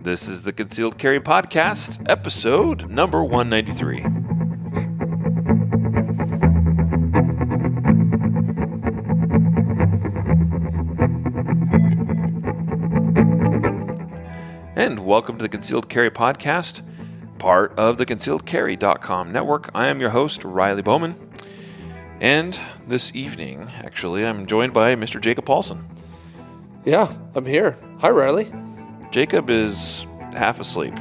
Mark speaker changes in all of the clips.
Speaker 1: This is the Concealed Carry Podcast, episode number 193. And welcome to the Concealed Carry Podcast, part of the concealedcarry.com network. I am your host, Riley Bowman. And this evening, actually, I'm joined by Mr. Jacob Paulson.
Speaker 2: Yeah, I'm here. Hi, Riley.
Speaker 1: Jacob is half asleep,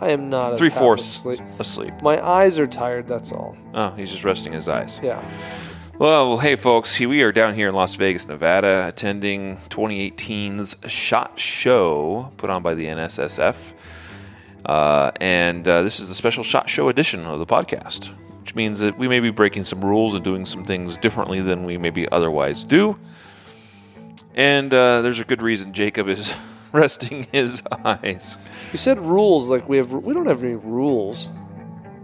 Speaker 2: I am not
Speaker 1: Three fourths
Speaker 2: asleep.
Speaker 1: asleep.
Speaker 2: My eyes are tired. That's all.
Speaker 1: Oh, he's just resting his eyes.
Speaker 2: Yeah.
Speaker 1: Well, hey, folks, we are down here in Las Vegas, Nevada, attending 2018's SHOT Show put on by the NSSF. Uh, and uh, this is the special SHOT Show edition of the podcast, which means that we may be breaking some rules and doing some things differently than we maybe otherwise do. And uh, there's a good reason Jacob is resting his eyes.
Speaker 2: You said rules like we have. We don't have any rules.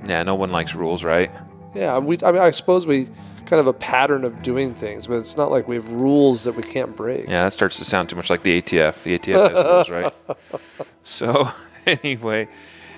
Speaker 1: Yeah, no one likes rules, right?
Speaker 2: Yeah. We. I mean, I suppose we kind of a pattern of doing things, but it's not like we have rules that we can't break.
Speaker 1: Yeah, that starts to sound too much like the ATF. The ATF has rules, right? So, anyway,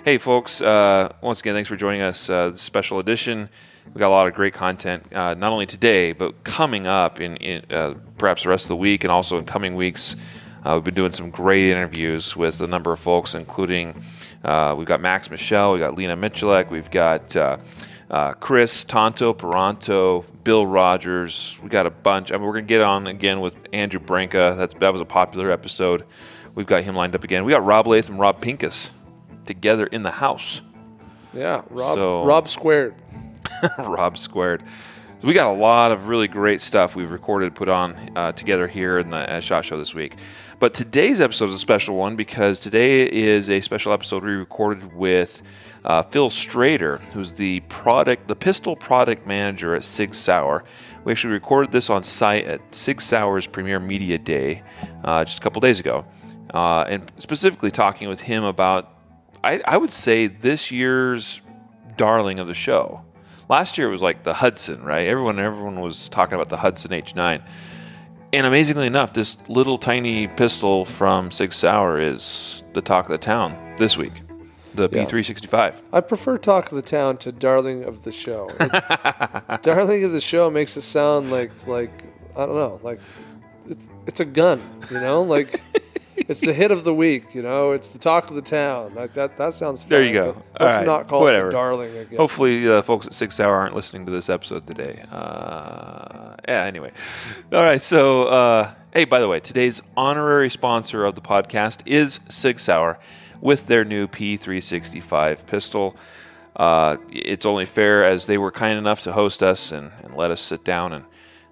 Speaker 1: hey, folks, uh, once again, thanks for joining us. Uh, special edition. We got a lot of great content, uh, not only today, but coming up in, in uh, perhaps the rest of the week and also in coming weeks. Uh, we've been doing some great interviews with a number of folks, including uh, we've got Max Michel, we've got Lena Miculek, we've got uh, uh, Chris, Tonto, Peranto, Bill Rogers. We got a bunch. I mean, we're going to get on again with Andrew Branca. That's That was a popular episode. We've got him lined up again. We got Rob Leatham, Rob Pincus together in the house.
Speaker 2: Yeah. Rob.
Speaker 1: So-
Speaker 2: Rob squared.
Speaker 1: Rob Squared. So we got a lot of really great stuff we've recorded, put on uh, together here in the Shot Show this week. But today's episode is a special one because today is a special episode we recorded with uh, Phil Strader, who's the product, the pistol product manager at Sig Sauer. We actually recorded this on site at Sig Sauer's Premier Media Day uh, just a couple days ago, uh, and specifically talking with him about, I, I would say, this year's darling of the show. Last year it was like the Hudson, right? Everyone everyone was talking about the Hudson H9. And amazingly enough, this little tiny pistol from Sig Sauer is the talk of the town this week. The
Speaker 2: Yeah.
Speaker 1: P365.
Speaker 2: I prefer talk of the town to darling of the show. Darling of the show makes it sound like like I don't know like it's, it's a gun. You know, like. It's the hit of the week, you know. It's the talk of the town. Like that. That sounds.
Speaker 1: There you go.
Speaker 2: Let's
Speaker 1: right.
Speaker 2: not call
Speaker 1: Whatever.
Speaker 2: it darling again.
Speaker 1: Hopefully, uh, folks at Sig Sauer aren't listening to this episode today. Uh, yeah, anyway. All right, so, uh, hey, by the way, today's honorary sponsor of the podcast is Sig Sauer with their new P365 pistol. Uh, it's only fair as they were kind enough to host us and, and let us sit down and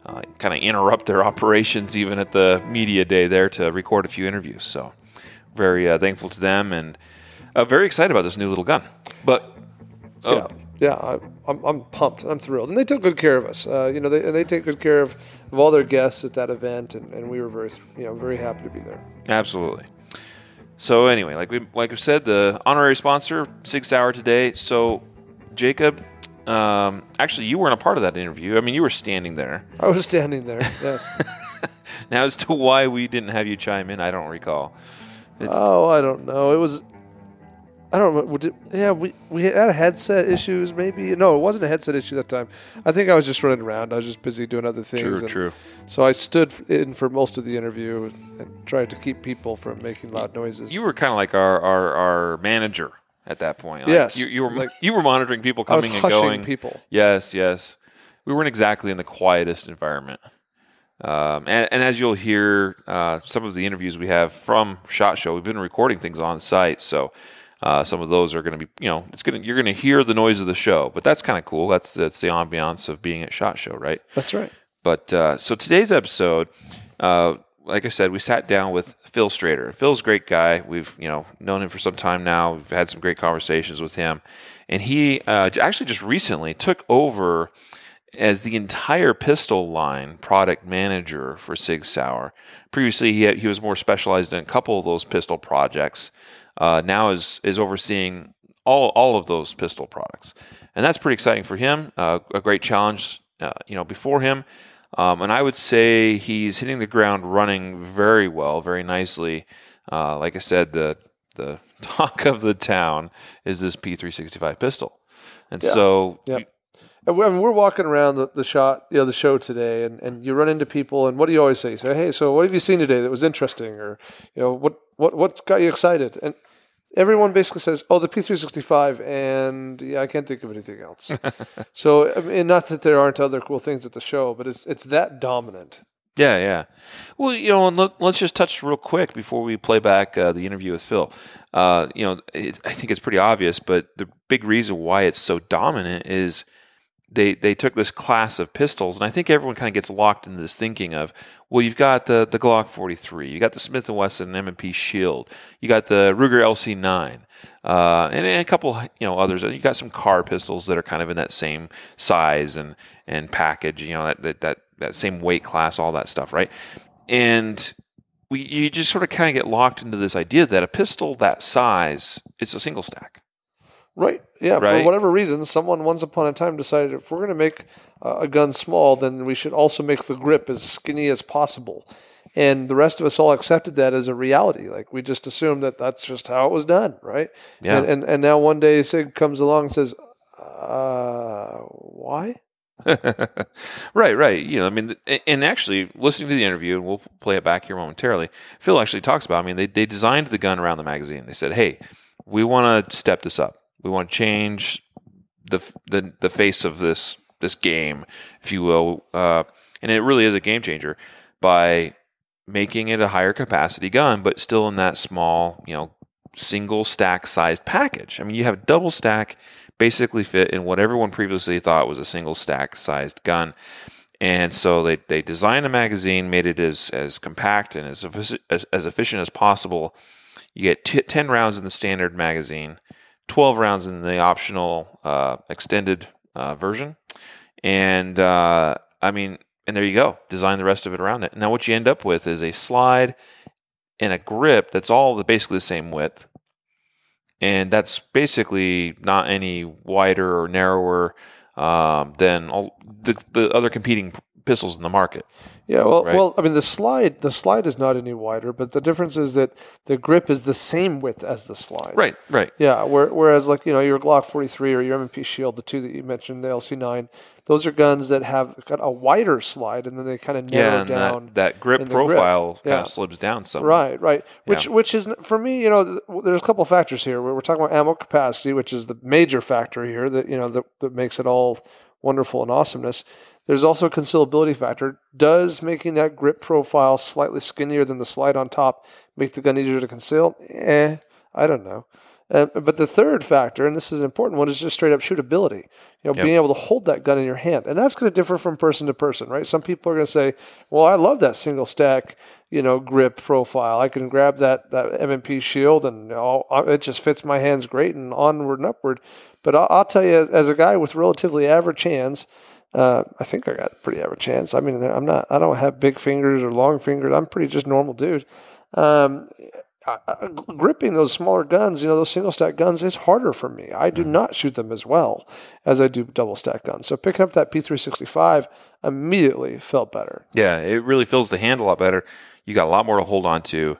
Speaker 1: uh, kind of interrupt their operations even at the media day there to record a few interviews. So, very uh, thankful to them and uh, very excited about this new little gun. But oh,
Speaker 2: yeah, yeah, I, I'm, I'm pumped. I'm thrilled, and they took good care of us. Uh, you know, they, and they take good care of, of all their guests at that event, and, and we were very, you know, very happy to be there.
Speaker 1: Absolutely. So anyway, like we like we said, the honorary sponsor Sig Sauer today. So Jacob, um, actually, you weren't a part of that interview. I mean, you were standing there.
Speaker 2: I was standing there. Yes.
Speaker 1: Now, as to why we didn't have you chime in, I don't recall. It's,
Speaker 2: oh, I don't know. It was. I don't know. Yeah, we, we had headset issues, maybe. No, it wasn't a headset issue that time. I think I was just running around. I was just busy doing other things.
Speaker 1: true, true.
Speaker 2: So I stood in for most of the interview and tried to keep people from making loud noises.
Speaker 1: You were kind of like our, our our manager at that point. Like,
Speaker 2: Yes.
Speaker 1: you, you were
Speaker 2: Like-
Speaker 1: you were monitoring people coming and going.
Speaker 2: people.
Speaker 1: Yes, yes. We weren't exactly in the quietest environment. Um, and, and as you'll hear, uh, some of the interviews we have from Shot Show, we've been recording things on site, so uh, some of those are going to be, you know, it's going you're going to hear the noise of the show, but that's kind of cool. That's that's the ambiance of being at Shot Show, right?
Speaker 2: That's right.
Speaker 1: But uh, so today's episode, uh, like I said, we sat down with Phil Strader. Phil's a great guy. We've you know known him for some time now. We've had some great conversations with him, and he uh, actually just recently took over as the entire pistol line product manager for Sig Sauer. Previously, he had, he was more specialized in a couple of those pistol projects. Uh, now is is overseeing all all of those pistol products, and that's pretty exciting for him. Uh, a great challenge, uh, you know, before him. Um, and I would say he's hitting the ground running very well, very nicely. Uh, like I said, the the talk of the town is this P365 pistol, and
Speaker 2: Yeah.
Speaker 1: so
Speaker 2: Yeah. And we- I mean, we're walking around the, the shot, you know, the show today, and, and you run into people, and what do you always say? You say, "Hey, so what have you seen today that was interesting?" Or, you know, what what what's got you excited? And everyone basically says, "Oh, the P365," and yeah, I can't think of anything else. so, I mean, not that there aren't other cool things at the show, but it's it's that dominant.
Speaker 1: Yeah, yeah. Well, you know, and let, let's just touch real quick before we play back uh, the interview with Phil. Uh, you know, it, I think it's pretty obvious, but the big reason why it's so dominant is they they took this class of pistols, and I think everyone kind of gets locked into this thinking of, well, you've got the the Glock 43, you got the Smith and Wesson M&P Shield, you got the Ruger LC9, uh, and, and a couple, you know, others. You got some Kahr pistols that are kind of in that same size and and package, you know, that that that, that same weight class, all that stuff, right? And we you just sort of kind of get locked into this idea that a pistol that size, it's a single stack.
Speaker 2: Right. Yeah.
Speaker 1: Right.
Speaker 2: For whatever reason, someone once upon a time decided if we're going to make uh, a gun small, then we should also make the grip as skinny as possible. And the rest of us all accepted that as a reality. Like we just assumed that that's just how it was done, right?
Speaker 1: Yeah.
Speaker 2: And and, and now one day Sig comes along and says, uh, "Why?"
Speaker 1: right, right. You know, I mean, and actually, listening to the interview, and we'll play it back here momentarily. Phil actually talks about. I mean, they they designed the gun around the magazine. They said, "Hey, we want to step this up. We want to change the the the face of this this game, if you will." Uh, and it really is a game changer by making it a higher capacity gun, but still in that small, you know, single stack sized package. I mean, you have double stack basically fit in what everyone previously thought was a single stack sized gun. And so they, they designed a magazine, made it as, as compact and as, as, as efficient as possible. You get t- 10 rounds in the standard magazine, 12 rounds in the optional uh, extended uh, version. And uh, I mean, and there you go. Design the rest of it around it. Now, what you end up with is a slide and a grip that's all the, basically the same width. And that's basically not any wider or narrower um, than all the, the other competing pistols in the market.
Speaker 2: Yeah, well,
Speaker 1: Right.
Speaker 2: well, I mean, the slide the slide is not any wider, but the difference is that the grip is the same width as the slide.
Speaker 1: Right, right.
Speaker 2: Yeah, where, whereas like you know your Glock 43 or your M&P Shield, the two that you mentioned, the LC9, those are guns that have got a wider slide and then they kind of narrow
Speaker 1: Yeah, and
Speaker 2: down.
Speaker 1: that, that grip
Speaker 2: the grip.
Speaker 1: profile kind
Speaker 2: Yeah.
Speaker 1: of slips down some.
Speaker 2: Right, right. Which
Speaker 1: Yeah.
Speaker 2: which is for me, you know, there's a couple of factors here. We're, we're talking about ammo capacity, which is the major factor here that you know that, that makes it all wonderful and awesomeness. There's also a concealability factor. Does making that grip profile slightly skinnier than the slide on top make the gun easier to conceal? Eh, I don't know. Uh, but the third factor, and this is an important one, is just straight up shootability. You know,
Speaker 1: Yep.
Speaker 2: being able to hold that gun in your hand, and that's going to differ from person to person, right? Some people are going to say, "Well, I love that single stack, you know, grip profile. I can grab that that M&P shield, and know, it just fits my hands great, and onward and upward." But I'll, I'll tell you, as a guy with relatively average hands, uh, I think I got pretty average hands. I mean, I'm not. I don't have big fingers or long fingers. I'm pretty just normal dude. Um, I, I, gripping those smaller guns, you know, those single stack guns is harder for me. I do not shoot them as well as I do double stack guns. So picking up that P365 immediately felt better.
Speaker 1: Yeah, it really fills the hand a lot better. You got a lot more to hold on to.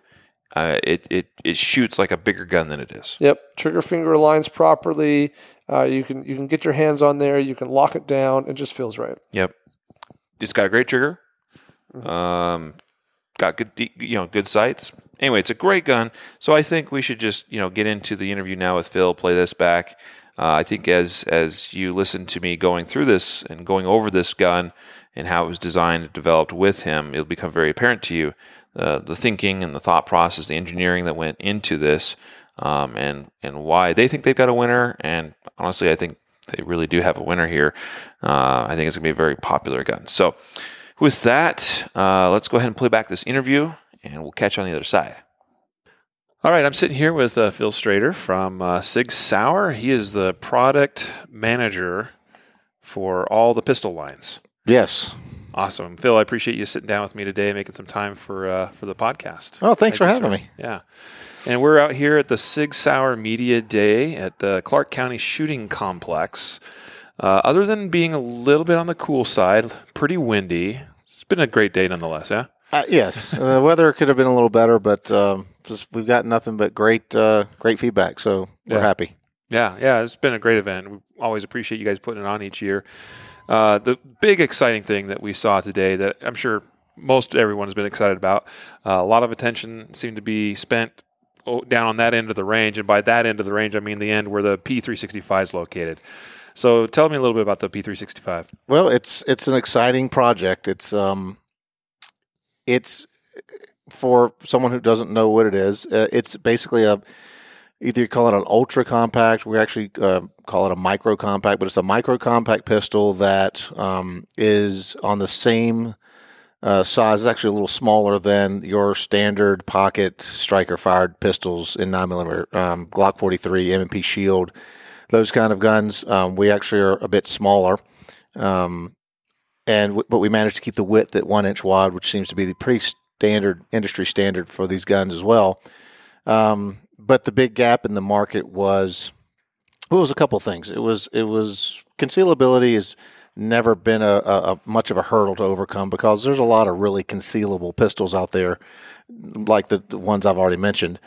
Speaker 1: Uh, it, it it shoots like a bigger gun than it is.
Speaker 2: Yep, trigger finger aligns properly. Uh, you can you can get your hands on there. You can lock it down. It just feels right.
Speaker 1: Yep. It's got a great trigger. Um, got good, you know, good sights. Anyway, it's a great gun. So I think we should just, you know, get into the interview now with Phil. Play this back. Uh, I think as as you listen to me going through this and going over this gun and how it was designed and developed with him, it'll become very apparent to you uh, the thinking and the thought process, the engineering that went into this, um, and and why they think they've got a winner. And honestly, I think they really do have a winner here. Uh, I think it's gonna be a very popular gun. So with that, uh, let's go ahead and play back this interview, and we'll catch you on the other side. All right, I'm sitting here with uh, Phil Strader from uh, Sig Sauer. He is the product manager for all the pistol lines.
Speaker 3: Yes.
Speaker 1: Awesome, Phil. I appreciate you sitting down with me today, making some time for uh, for the podcast.
Speaker 3: Oh, thanks
Speaker 1: Thank
Speaker 3: for
Speaker 1: you,
Speaker 3: having
Speaker 1: sir.
Speaker 3: me.
Speaker 1: Yeah. And we're out here at the Sig Sauer Media Day at the Clark County Shooting Complex. Uh, other than being a little bit on the cool side, pretty windy, it's been a great day nonetheless, yeah?
Speaker 3: Uh, yes, the weather could have been a little better, but um, just, we've got nothing but great uh, great feedback. So we're
Speaker 1: Yeah.
Speaker 3: happy.
Speaker 1: Yeah, yeah, it's been a great event. We always appreciate you guys putting it on each year. Uh, the big exciting thing that we saw today that I'm sure most everyone has been excited about. Uh, a lot of attention seemed to be spent down on that end of the range, and by that end of the range, I mean the end where the P365 is located. So, tell me a little bit about the P365.
Speaker 3: Well, it's it's an exciting project. It's um, it's for someone who doesn't know what it is. Uh, it's basically a either you call it an ultra compact. We actually uh, call it a micro compact, but it's a micro compact pistol that um, is on the same uh, size. It's actually a little smaller than your standard pocket striker fired pistols in nine millimeter um, Glock 43, M&P Shield, those kind of guns. Um, we actually are a bit smaller. Um, and w- but we managed to keep the width at one inch wide, which seems to be the pretty standard industry standard for these guns as well. Um, but the big gap in the market was well, it was a couple things. It was it was concealability has never been a, a, much of a hurdle to overcome because there's a lot of really concealable pistols out there, like the, the ones I've already mentioned.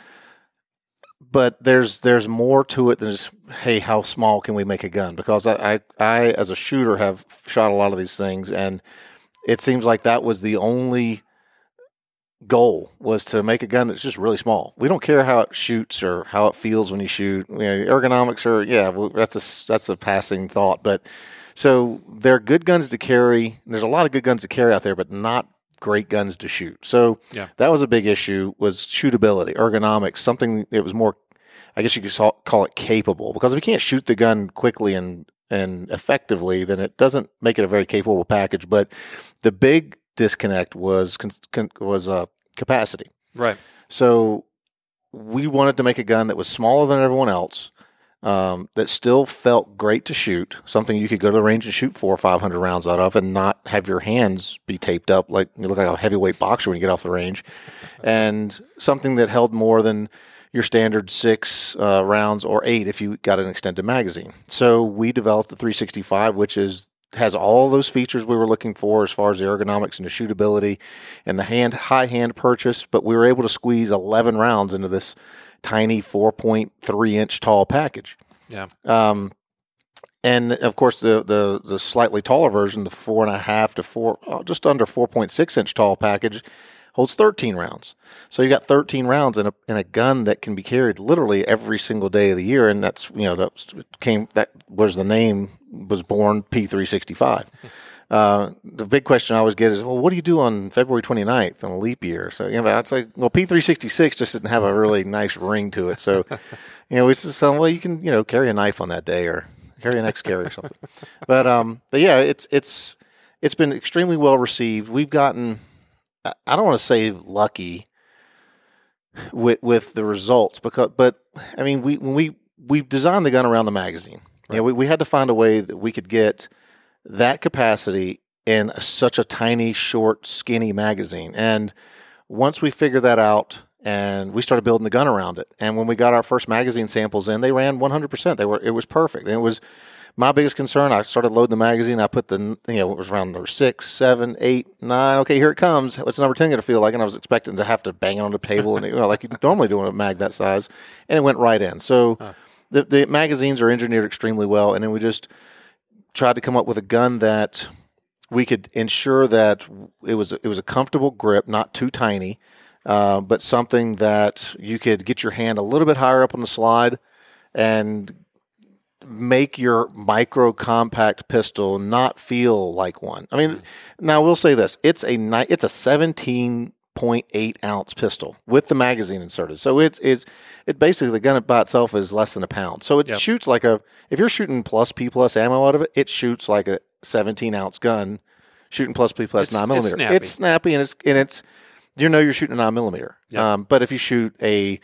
Speaker 3: But there's there's more to it than just hey, how small can we make a gun? Because I, I, I as a shooter have shot a lot of these things, and it seems like that was the only goal was to make a gun that's just really small. We don't care how it shoots or how it feels when you shoot. You know, ergonomics are yeah, well, that's a that's a passing thought, but so they're good guns to carry. There's a lot of good guns to carry out there, but not great guns to shoot. So
Speaker 1: Yeah.
Speaker 3: that was a big issue was shootability, ergonomics, something that was more I guess you could call it capable because if you can't shoot the gun quickly and and effectively, then it doesn't make it a very capable package. But the big disconnect was con- con- was uh, capacity.
Speaker 1: Right.
Speaker 3: So we wanted to make a gun that was smaller than everyone else, um, that still felt great to shoot, something you could go to the range and shoot four or five hundred rounds out of, and not have your hands be taped up like you look like a heavyweight boxer when you get off the range, and something that held more than your standard six uh, rounds or eight if you got an extended magazine. So we developed the 365, which is has all those features we were looking for as far as the ergonomics and the shootability and the hand high hand purchase, but we were able to squeeze 11 rounds into this tiny 4.3 inch tall package.
Speaker 1: Yeah.
Speaker 3: Um, and of course, the, the the slightly taller version, the four and a half to four, oh, just under 4.6 inch tall package, holds 13 rounds. So you got 13 rounds in a in a gun that can be carried literally every single day of the year, and that's you know that came that was the name was born P365. Uh, the big question I always get is, well, what do you do on February 29th on a leap year? So, you know, I'd say, well, P366 just didn't have a really nice ring to it. So, you know, it's just some, well, you can, you know, carry a knife on that day or carry an X carry or something. But, um, but yeah, it's, it's, it's been extremely well received. We've gotten, I don't want to say lucky with, with the results because, but I mean, we, when we, we designed the gun around the magazine. You know, we, we had to find a way that we could get that capacity in such a tiny, short, skinny magazine. And once we figured that out, and we started building the gun around it. And when we got our first magazine samples in, they ran 100%. They were it was perfect. And it was my biggest concern. I started loading the magazine. I put the you know it was around number six, seven, eight, nine. Okay, here it comes. What's number ten going to feel like? And I was expecting to have to bang it on the table and you know, like you normally do on a mag that size, and it went right in. So the the magazines are engineered extremely well, and then we just tried to come up with a gun that we could ensure that it was it was a comfortable grip, not too tiny, uh, but something that you could get your hand a little bit higher up on the slide and make your micro compact pistol not feel like one. I mean, now we'll say this: it's a ni- it's a seventeen point eight ounce pistol with the magazine inserted. So it's it's it basically the gun by itself is less than a pound. So it
Speaker 1: Yep.
Speaker 3: shoots like a if you're shooting plus P plus ammo out of it, it shoots like a seventeen ounce gun shooting plus P plus
Speaker 1: It's-
Speaker 3: nine
Speaker 1: it's
Speaker 3: millimeter.
Speaker 1: snappy.
Speaker 3: It's snappy and it's and it's you know you're shooting a nine millimeter.
Speaker 1: Yep.
Speaker 3: Um, but if you shoot a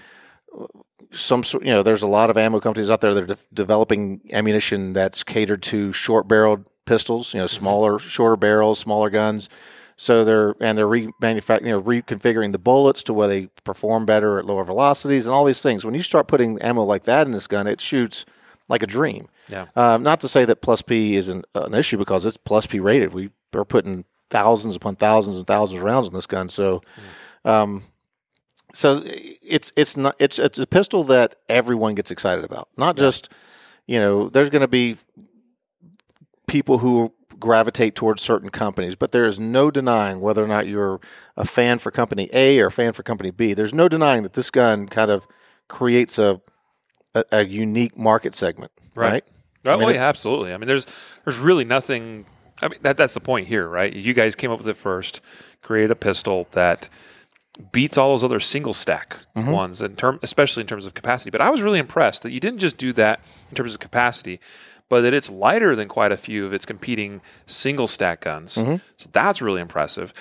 Speaker 3: some sort, you know, there's a lot of ammo companies out there that are de- developing ammunition that's catered to short barreled pistols, you know, smaller, shorter barrels, smaller guns. So they're and they're remanufacturing, you know, reconfiguring the bullets to where they perform better at lower velocities and all these things. When you start putting ammo like that in this gun, it shoots like a dream.
Speaker 1: Yeah.
Speaker 3: Um, not to say that plus P isn't an issue because it's plus P rated. We are putting thousands upon thousands and thousands of rounds in this gun. So, um, so it's it's not it's it's a pistol that everyone gets excited about. Not just you know, there's going to be people who gravitate towards certain companies, but there is no denying whether or not you're a fan for company A or a fan for company B. There's no denying that this gun kind of creates a a, a unique market segment, right?
Speaker 1: Right. Oh,
Speaker 3: mean, oh, it-
Speaker 1: yeah, absolutely. I mean, there's there's really nothing. I mean, that that's the point here, right? You guys came up with it first, created a pistol that beats all those other single stack
Speaker 3: Mm-hmm.
Speaker 1: ones in term, especially in terms of capacity. But I was really impressed that you didn't just do that in terms of capacity, but that it's lighter than quite a few of its competing single stack guns.
Speaker 3: Mm-hmm.
Speaker 1: So that's really impressive.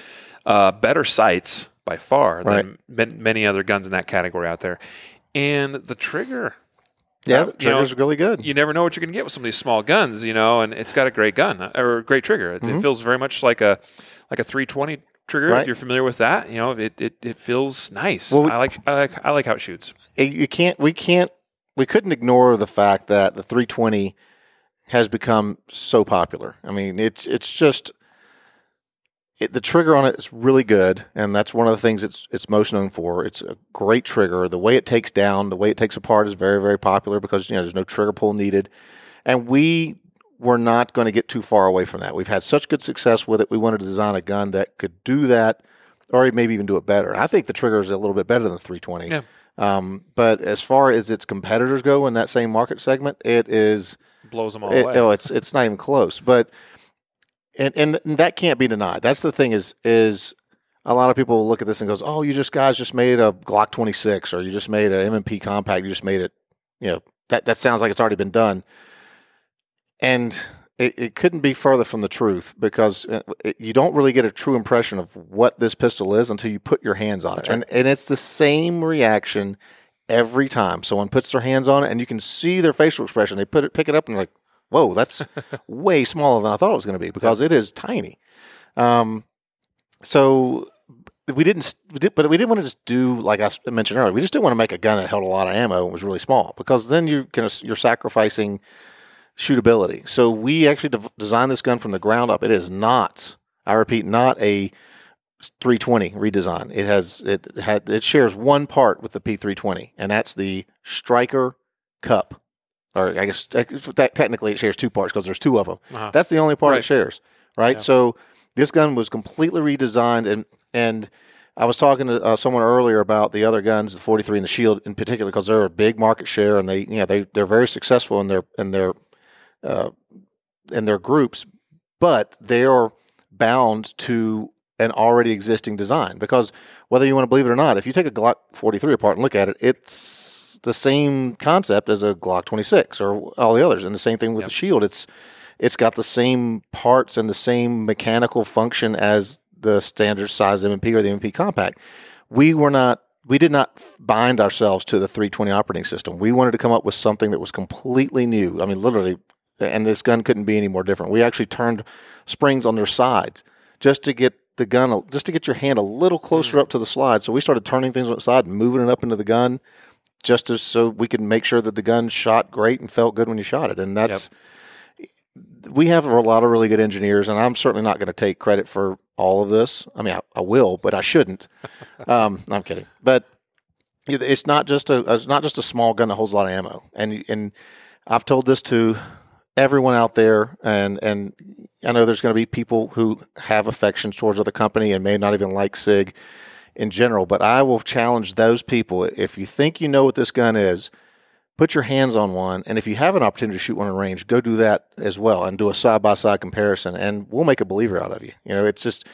Speaker 1: Uh, better sights by far than ma- many other guns in that category out there, and the trigger
Speaker 3: Yeah, the
Speaker 1: you know,
Speaker 3: really good.
Speaker 1: you never know what you're going to get with some of these small guns, you know, and it's got a great gun or a great trigger. It, it feels very much like a like a 320 trigger.
Speaker 3: Right.
Speaker 1: If you're familiar with that, you know, it it, it feels nice.
Speaker 3: Well, we-
Speaker 1: I like I like I like how it shoots.
Speaker 3: you can't we can't we couldn't ignore the fact that the 320 has become so popular. I mean, it's it's just it, the trigger on it is really good, and that's one of the things it's it's most known for. It's a great trigger. The way it takes down, the way it takes apart is very very popular because you know there's no trigger pull needed, and we were not going to get too far away from that. We've had such good success with it. We wanted to design a gun that could do that, or maybe even do it better. I think the trigger is a little bit better than the 320.
Speaker 1: Yeah.
Speaker 3: Um, but as far as its competitors go in that same market segment, it is
Speaker 1: Blows them all
Speaker 3: it,
Speaker 1: away.
Speaker 3: oh, it's it's not even close. But and and that can't be denied. That's the thing is is a lot of people look at this and goes, "Oh, you just guys just made a Glock 26 or you just made a M&P compact, you just made it, you know, that that sounds like it's already been done." And it, it couldn't be further from the truth because uh, it, you don't really get a true impression of what this pistol is until you put your hands on it. And and it's the same reaction every time someone puts their hands on it and you can see their facial expression. They put it pick it up and they're like, "Whoa, that's way smaller than I thought it was going to be because it is tiny." Um, so we didn't, but we didn't want to just do like I mentioned earlier. We just didn't want to make a gun that held a lot of ammo and was really small because then you can you're sacrificing shootability. So we actually de- designed this gun from the ground up. It is not, I repeat, not a 320 redesign. It has it had it shares one part with the P320, and that's the Striker Cup. Or I guess that technically it shares two parts because there's two of them.
Speaker 1: Uh-huh.
Speaker 3: That's the only part
Speaker 1: Right.
Speaker 3: it shares, right?
Speaker 1: Yeah.
Speaker 3: So this gun was completely redesigned, and and I was talking to uh, someone earlier about the other guns, the 43 and the Shield in particular, because they're a big market share, and they you know they they're very successful in their in their uh, in their groups, but they are bound to an already existing design because whether you want to believe it or not, if you take a Glock 43 apart and look at it, it's the same concept as a Glock 26 or all the others, and the same thing with
Speaker 1: Yep.
Speaker 3: the Shield. It's it's got the same parts and the same mechanical function as the standard size M&P or the M&P compact. We were not we did not bind ourselves to the 320 operating system. We wanted to come up with something that was completely new. I mean, literally, and this gun couldn't be any more different. We actually turned springs on their sides just to get the gun, just to get your hand a little closer up to the slide. So we started turning things on the side and moving it up into the gun, just so we could make sure that the gun shot great and felt good when you shot it. And that's we have a lot of really good engineers, and I'm certainly not going to take credit for all of this. I mean, I, I will, but I shouldn't. um, I'm kidding. But it's not just a it's not just a small gun that holds a lot of ammo. And and I've told this to everyone out there, and and I know there's going to be people who have affections towards other company and may not even like Sig in general. But I will challenge those people if you think you know what this gun is put your hands on one, and if you have an opportunity to shoot one in range, go do that as well and do a side by side comparison, and we'll make a believer out of you. You know, it's just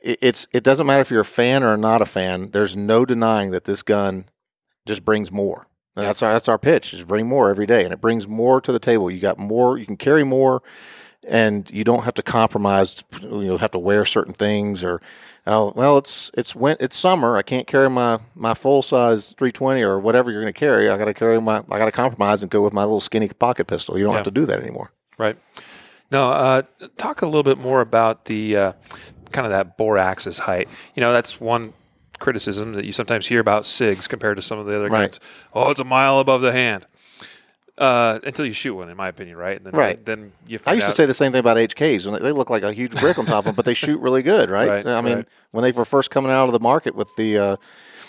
Speaker 3: it's it doesn't matter if you're a fan or not a fan. There's no denying that this gun just brings more. And that's our that's our pitch. Just bring more every day, and it brings more to the table. You got more. You can carry more, and you don't have to compromise. You know, have to wear certain things or. Oh well, it's it's when it's summer. I can't carry my, my full size 320 or whatever you're going to carry. I got to carry my. I got to compromise and go with my little skinny pocket pistol. You don't have to do that anymore.
Speaker 1: Right. Now, uh, talk a little bit more about the uh, kind of that bore axis height. You know, that's one criticism that you sometimes hear about SIGs compared to some of the other
Speaker 3: Right.
Speaker 1: guns. Oh, it's a mile above the hand. Uh, until you shoot one, in my opinion, right? And then,
Speaker 3: Right.
Speaker 1: Then you.
Speaker 3: I used to say the same thing about HKs. When they, look like a huge brick on top of them, but they shoot really good, right?
Speaker 1: Right,
Speaker 3: So, I mean,
Speaker 1: right.
Speaker 3: when they were first coming out of the market with the uh,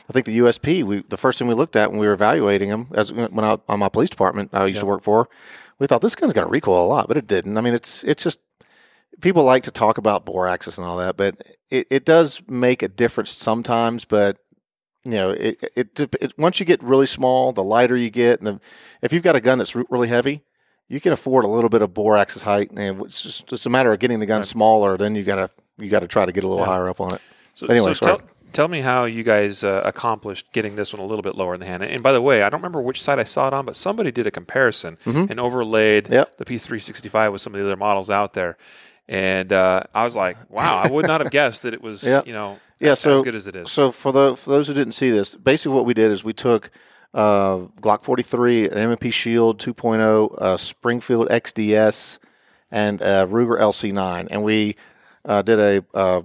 Speaker 3: I think the USP, we the first thing we looked at when we were evaluating them, as when I was on my police department I used to work for, we thought this gun's got to recoil a lot, but it didn't. I mean, it's it's just people like to talk about bore axis and all that, but it, it does make a difference sometimes. But you know, it, it, it once you get really small, the lighter you get, and the, if you've got a gun that's really heavy, you can afford a little bit of bore height, and it's just just a matter of getting the gun
Speaker 1: Right.
Speaker 3: smaller. Then you gotta you gotta try to get a little
Speaker 1: Yeah.
Speaker 3: higher up on it.
Speaker 1: So,
Speaker 3: But anyway,
Speaker 1: so tell, tell me how you guys uh, accomplished getting this one a little bit lower in the hand. And by the way, I don't remember which side I saw it on, but somebody did a comparison and overlaid
Speaker 3: Mm-hmm. Yep.
Speaker 1: the P365 with some of the other models out there. And uh, I was like, wow, I would not have guessed that it was,
Speaker 3: Yep.
Speaker 1: you know,
Speaker 3: Yeah,
Speaker 1: as
Speaker 3: so
Speaker 1: good as it is.
Speaker 3: So for the for those who didn't see this, basically what we did is we took uh, Glock 43, an M&P Shield 2.0, uh, Springfield XDS, and uh, Ruger LC9, and we uh, did a uh,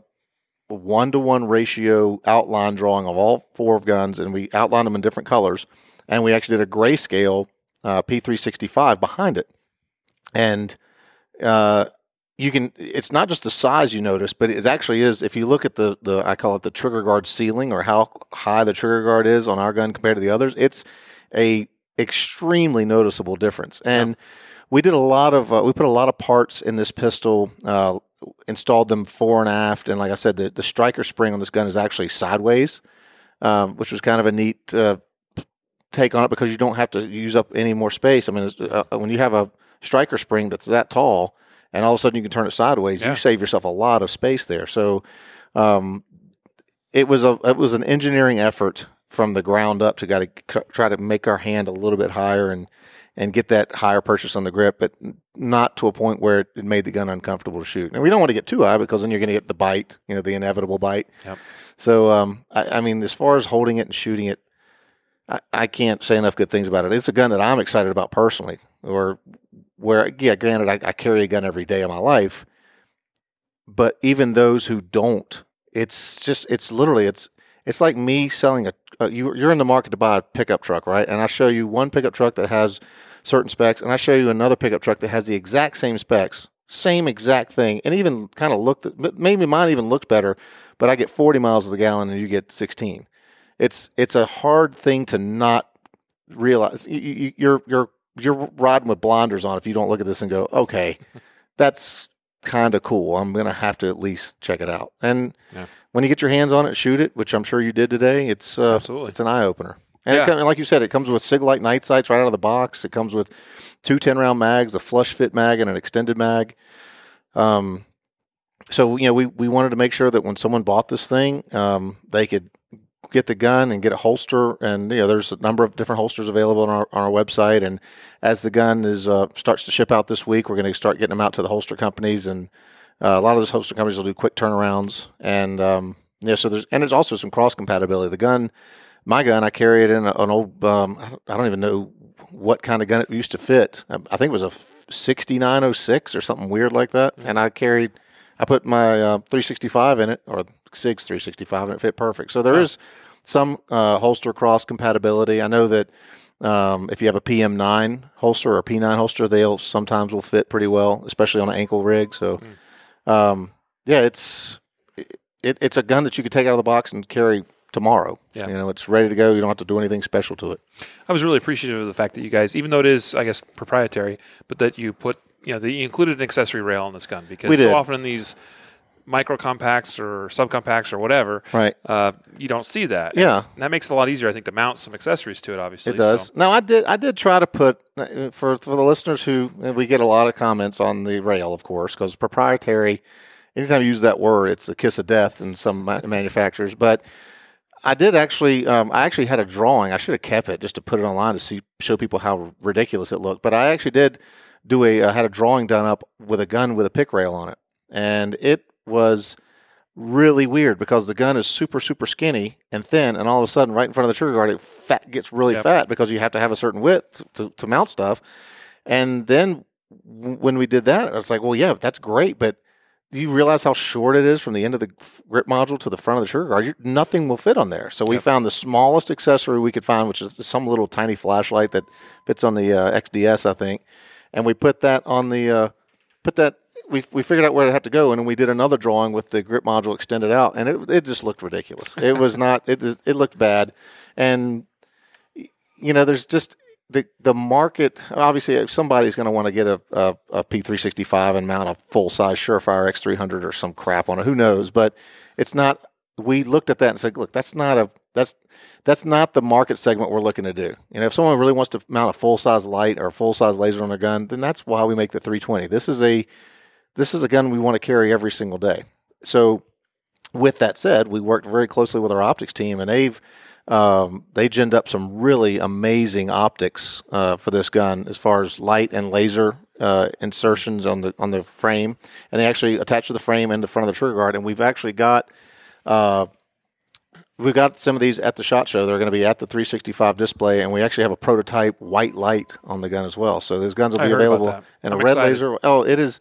Speaker 3: one to one ratio outline drawing of all four of guns, and we outlined them in different colors, and we actually did a grayscale uh, P365 behind it, and uh, you can it's not just the size you notice but it actually is if you look at the the i call it the trigger guard ceiling or how high the trigger guard is on our gun compared to the others it's a extremely noticeable difference. And we did a lot of uh, we put a lot of parts in this pistol uh, installed them fore and aft and like i said the, the striker spring on this gun is actually sideways um, which was kind of a neat uh, take on it because you don't have to use up any more space. I mean uh, when you have a striker spring that's that tall and all of a sudden you can turn it sideways.
Speaker 1: Yeah.
Speaker 3: You save yourself a lot of space there. So, um, it was a it was an engineering effort from the ground up to got to try to make our hand a little bit higher and and get that higher purchase on the grip, but not to a point where it, it made the gun uncomfortable to shoot. And we don't want to get too high because then you're going to get the bite, you know, the inevitable bite.
Speaker 1: Yep.
Speaker 3: So, um, I, I mean, as far as holding it and shooting it, I, I can't say enough good things about it. It's a gun that I'm excited about personally, or where, yeah, granted, I, I carry a gun every day of my life, but even those who don't, it's just, it's literally, it's, it's like me selling a, uh, you, you're in the market to buy a pickup truck, right? And I show you one pickup truck that has certain specs, and I show you another pickup truck that has the exact same specs, same exact thing, and even kind of looked, but maybe mine even looked better, but I get 40 miles of the gallon and you get 16. It's, it's a hard thing to not realize. You, you, you're, you're, riding with blinders on if you don't look at this and go, okay, that's kind of cool. I'm going to have to at least check it out. And
Speaker 1: Yeah.
Speaker 3: when you get your hands on it, shoot it, which I'm sure you did today. It's uh,
Speaker 1: Absolutely.
Speaker 3: it's an eye opener. And
Speaker 1: Yeah.
Speaker 3: come- like you said, it comes with Siglite night sights right out of the box. It comes with two 10 round mags, a flush fit mag, and an extended mag. Um, so you know, we we wanted to make sure that when someone bought this thing, um, they could get the gun and get a holster. And you know, there's a number of different holsters available on our on our website. And as the gun is uh, starts to ship out this week, we're going to start getting them out to the holster companies. And uh, a lot of those holster companies will do quick turnarounds. And um, yeah, so there's and there's also some cross compatibility. The gun, my gun, I carry it in an old. Um, I don't- even know what kind of gun it used to fit. I, I think it was a 6906 or something weird like that. And I carried, I put my uh, 365 in it or SIG's 365 and it fit perfect. So there
Speaker 1: Huh.
Speaker 3: is some uh, holster cross compatibility. I know that um, if you have a PM9 holster or a P9 holster, they'll sometimes will fit pretty well, especially on an ankle rig. So, um, yeah, it's it, it's a gun that you could take out of the box and carry tomorrow.
Speaker 1: Yeah.
Speaker 3: You know, it's ready to go. You don't have to do anything special to it.
Speaker 1: I was really appreciative of the fact that you guys, even though it is, I guess, proprietary, but that you put, you know, you included an accessory rail on this gun because so often in these micro compacts or subcompacts or whatever,
Speaker 3: Right.
Speaker 1: uh, you don't see that.
Speaker 3: Yeah.
Speaker 1: And that makes it a lot easier, I think, to mount some accessories to it. Obviously,
Speaker 3: It does.
Speaker 1: So,
Speaker 3: No, I did. I did try to put for for the listeners who and we get a lot of comments on the rail, of course, because proprietary. Anytime you use that word, it's a kiss of death in some manufacturers. But I did actually. Um, I actually had a drawing. I should have kept it just to put it online to see show people how ridiculous it looked. But I actually did do a. I had a drawing done up with a gun with a pick rail on it, and it was really weird because the gun is super super skinny and thin and all of a sudden right in front of the trigger guard it fat gets really
Speaker 1: Yep.
Speaker 3: fat because you have to have a certain width to, to mount stuff and then w- when we did that i was like well yeah that's great but do you realize how short it is from the end of the grip module to the front of the trigger guard You- nothing will fit on there so we
Speaker 1: Yep.
Speaker 3: found the smallest accessory we could find which is some little tiny flashlight that fits on the uh, xds i think and we put that on the uh, put that we we figured out where to have to go, and then we did another drawing with the grip module extended out, and it it just looked ridiculous. It was not. It it looked bad, and you know, there's just the the market. Obviously, if somebody's going to want to get a, a, a P365 and mount a full size Surefire X300 or some crap on it, who knows? But it's not. We looked at that and said, look, that's not a that's that's not the market segment we're looking to do. You know, if someone really wants to mount a full size light or a full size laser on their gun, then that's why we make the 320. This is a this is a gun we want to carry every single day. So, with that said, we worked very closely with our optics team, and they've um, they ginned up some really amazing optics uh, for this gun as far as light and laser uh, insertions on the on the frame, and they actually attach to the frame and the front of the trigger guard. And we've actually got uh, we've got some of these at the shot show. They're going to be at the 365 display, and we actually have a prototype white light on the gun as well. So those guns will
Speaker 1: I
Speaker 3: be available
Speaker 1: that.
Speaker 3: and
Speaker 1: I'm
Speaker 3: a red
Speaker 1: excited.
Speaker 3: laser. Oh, it is.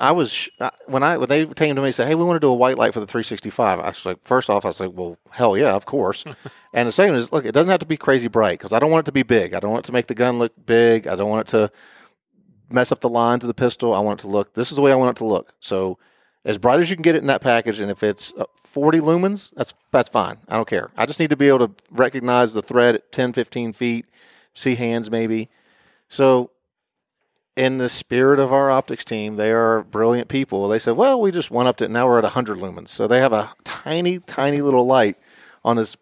Speaker 3: I was when I when they came to me and said, "Hey, we want to do a white light for the 365." I was like, first off, I was like, "Well, hell yeah, of course." and the second is, look, it doesn't have to be crazy bright because I don't want it to be big. I don't want it to make the gun look big. I don't want it to mess up the lines of the pistol. I want it to look. This is the way I want it to look. So as bright as you can get it in that package, and if it's uh, 40 lumens, that's that's fine. I don't care. I just need to be able to recognize the thread at 10, 15 feet, see hands maybe. So in the spirit of our optics team, they are brilliant people. They said, well, we just went up to now we're at 100 lumens. So they have a tiny, tiny little light on this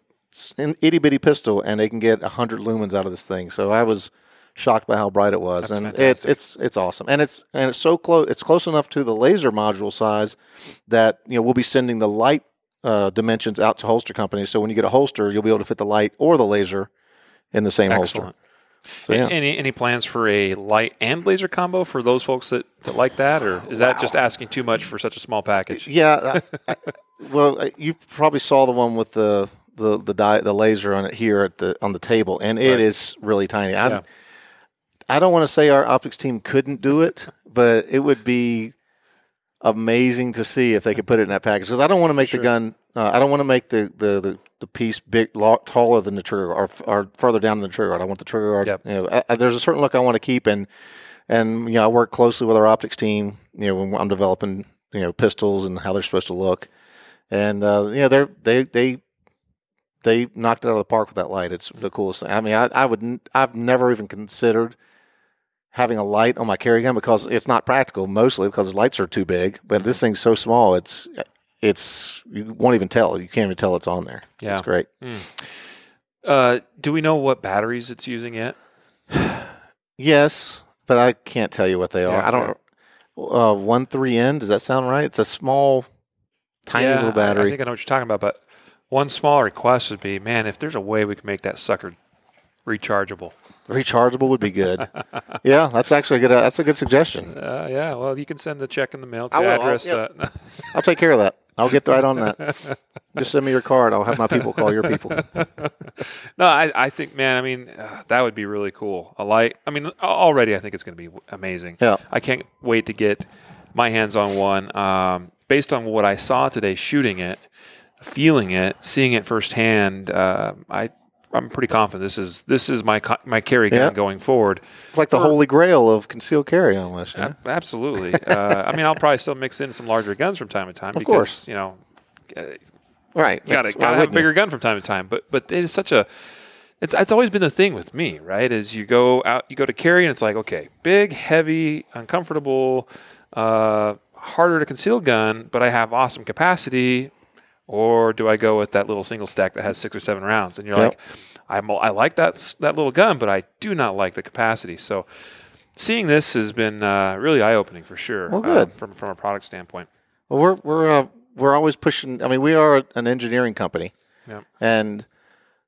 Speaker 3: itty bitty pistol, and they can get 100 lumens out of this thing. So I was shocked by how bright it was,
Speaker 1: That's
Speaker 3: and it's it's it's awesome, and it's and it's so close. It's close enough to the laser module size that you know we'll be sending the light uh, dimensions out to holster companies. So when you get a holster, you'll be able to fit the light or the laser in the same
Speaker 1: Excellent.
Speaker 3: holster. So yeah.
Speaker 1: Any any plans for a light and laser combo for those folks that, that like that, or is that just asking too much for such a small package?
Speaker 3: Yeah. I, I, well, you probably saw the one with the the the, di- the laser on it here at the on the table, and it is
Speaker 1: Right.
Speaker 3: really tiny. I
Speaker 1: Yeah.
Speaker 3: I don't want to say our optics team couldn't do it, but it would be amazing to see if they could put it in that package. Because I don't want to make
Speaker 1: Sure.
Speaker 3: the gun. Uh, I don't want to make the the. the the piece big, taller than the trigger, or, or further down than the trigger guard. I want the trigger guard.
Speaker 1: Yep.
Speaker 3: You know, I, I- there's a certain look I want to keep, and and you know, I work closely with our optics team. You know, when I'm developing you know pistols and how they're supposed to look, and uh, yeah, they're they they they knocked it out of the park with that light. It's the coolest thing. I mean, I I would I've never even considered having a light on my carry gun because it's not practical. Mostly because the lights are too big. But this thing's so small, it's it's you won't even tell. You can't even tell it's on there.
Speaker 1: Yeah.
Speaker 3: It's great.
Speaker 1: Uh, do we know what batteries it's using yet?
Speaker 3: Yes, but I can't tell you what they are.
Speaker 1: Yeah,
Speaker 3: I don't. Uh, one three N. Does that sound right? It's a small, tiny
Speaker 1: Yeah,
Speaker 3: little battery.
Speaker 1: I, think I know what you're talking about, but one small request would be, man, if there's a way we can make that sucker rechargeable.
Speaker 3: Rechargeable would be good. yeah, that's actually a good. That's a good suggestion.
Speaker 1: Uh, yeah, well, you can send the check in the mail to
Speaker 3: I will, I'll-
Speaker 1: address.
Speaker 3: yeah.
Speaker 1: Uh,
Speaker 3: I'll take care of that. I'll get right on that. Just send me your card. I'll have my people call your people.
Speaker 1: no, I, I think, man, I mean, uh, that would be really cool. A light. I mean, already I think it's going to be amazing.
Speaker 3: Yeah.
Speaker 1: I can't wait to get my hands on one. Um, based on what I saw today, shooting it, feeling it, seeing it firsthand, uh, I I'm pretty confident this is this is my my carry gun
Speaker 3: Yeah.
Speaker 1: going forward.
Speaker 3: It's like the holy grail of concealed carry, almost. yeah?
Speaker 1: Ab- Absolutely. uh, I mean, I'll probably still mix in some larger guns from time to time. because,
Speaker 3: course.
Speaker 1: you know, uh,
Speaker 3: Right.
Speaker 1: gotta, gotta have a
Speaker 3: wouldn't you?
Speaker 1: bigger gun from time to time. But but it is such a it's it's always been the thing with me, right? Is you go out you go to carry and it's like, okay, big, heavy, uncomfortable, uh, harder to conceal gun, but I have awesome capacity. Or do I go with that little single stack that has six or seven rounds? And you're
Speaker 3: Yep.
Speaker 1: like, I'm, I like that that little gun, but I do not like the capacity. So seeing this has been uh, really eye opening for sure.
Speaker 3: Well,
Speaker 1: uh,
Speaker 3: good.
Speaker 1: from from a product standpoint.
Speaker 3: Well, we're we're uh, we're always pushing. I mean, we are an engineering company,
Speaker 1: Yeah.
Speaker 3: and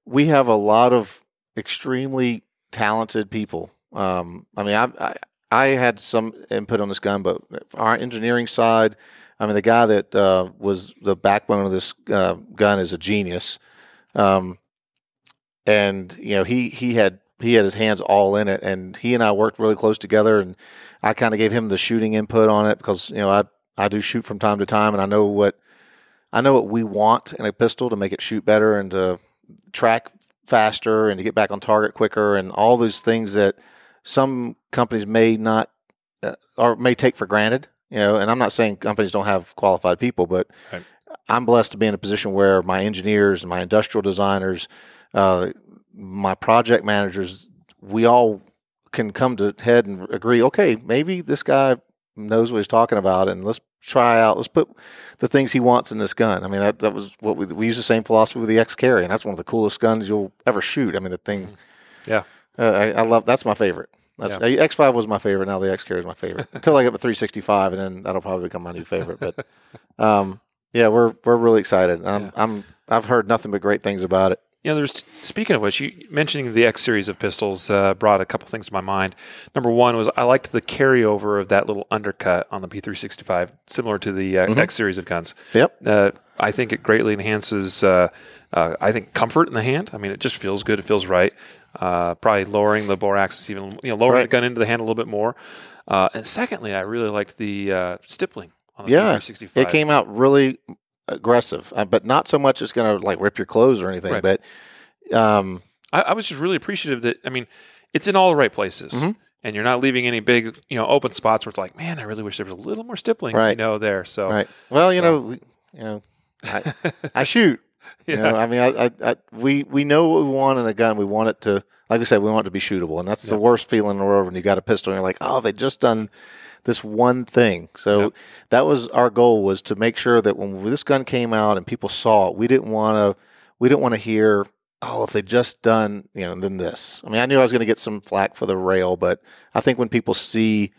Speaker 3: we have a lot of extremely talented people. Um, I mean, I, I I had some input on this gun, but our engineering side, I mean, the guy that uh, was the backbone of this uh, gun is a genius, um, and you know he he had he had his hands all in it, and he and I worked really close together, and I kind of gave him the shooting input on it because you know I I do shoot from time to time, and I know what I know what we want in a pistol to make it shoot better and to track faster and to get back on target quicker and all those things that some companies may not uh, or may take for granted. You know, and I'm not saying companies don't have qualified people, but
Speaker 1: Right.
Speaker 3: I'm blessed to be in a position where my engineers and my industrial designers, uh, my project managers, we all can come to head and agree. Okay, maybe this guy knows what he's talking about, and let's try out. Let's put the things he wants in this gun. I mean, that, that was what we we use the same philosophy with the X Carry, and that's one of the coolest guns you'll ever shoot. I mean, the thing.
Speaker 1: Yeah.
Speaker 3: Uh, I, I love. That's my favorite. That's,
Speaker 1: Yeah.
Speaker 3: X five was my favorite. Now the X Carry is my favorite until I get the 365, and then that'll probably become my new favorite. But um, yeah, we're we're really excited. I'm,
Speaker 1: Yeah.
Speaker 3: I'm I've heard nothing but great things about it.
Speaker 1: You know, there's speaking of which, you mentioning the X series of pistols uh, brought a couple things to my mind. Number one was I liked the carryover of that little undercut on the P365, similar to the uh, X series of guns.
Speaker 3: Yep.
Speaker 1: Uh, I think it greatly enhances. Uh, uh, I think comfort in the hand. I mean, it just feels good. It feels right. Uh, probably lowering the bore axis even, you know, lowering
Speaker 3: Right.
Speaker 1: the gun into the hand a little bit more. Uh, and secondly, I really liked the uh, stippling on the
Speaker 3: Yeah,
Speaker 1: P365.
Speaker 3: It came out really aggressive, uh, but not so much it's going to like rip your clothes or anything.
Speaker 1: Right.
Speaker 3: But um,
Speaker 1: I, I was just really appreciative that I mean, it's in all the right places,
Speaker 3: Mhm.
Speaker 1: and you're not leaving any big you know open spots where it's like, man, I really wish there was a little more stippling, you know, there. So
Speaker 3: right. Well, you
Speaker 1: so-
Speaker 3: know, you know, I, I shoot.
Speaker 1: yeah,
Speaker 3: You know, I mean, I, I, I, we we know what we want in a gun. We want it to, like I said, we want it to be shootable, and that's the worst feeling in the world when you got a pistol and you're like, oh, they just done this one thing. So
Speaker 1: Yep.
Speaker 3: that was our goal was to make sure that when this gun came out and people saw it, we didn't want to, we didn't want to hear, oh, if they just done, you know, then this. I mean, I knew I was going to get some flack for the rail, but I think when people see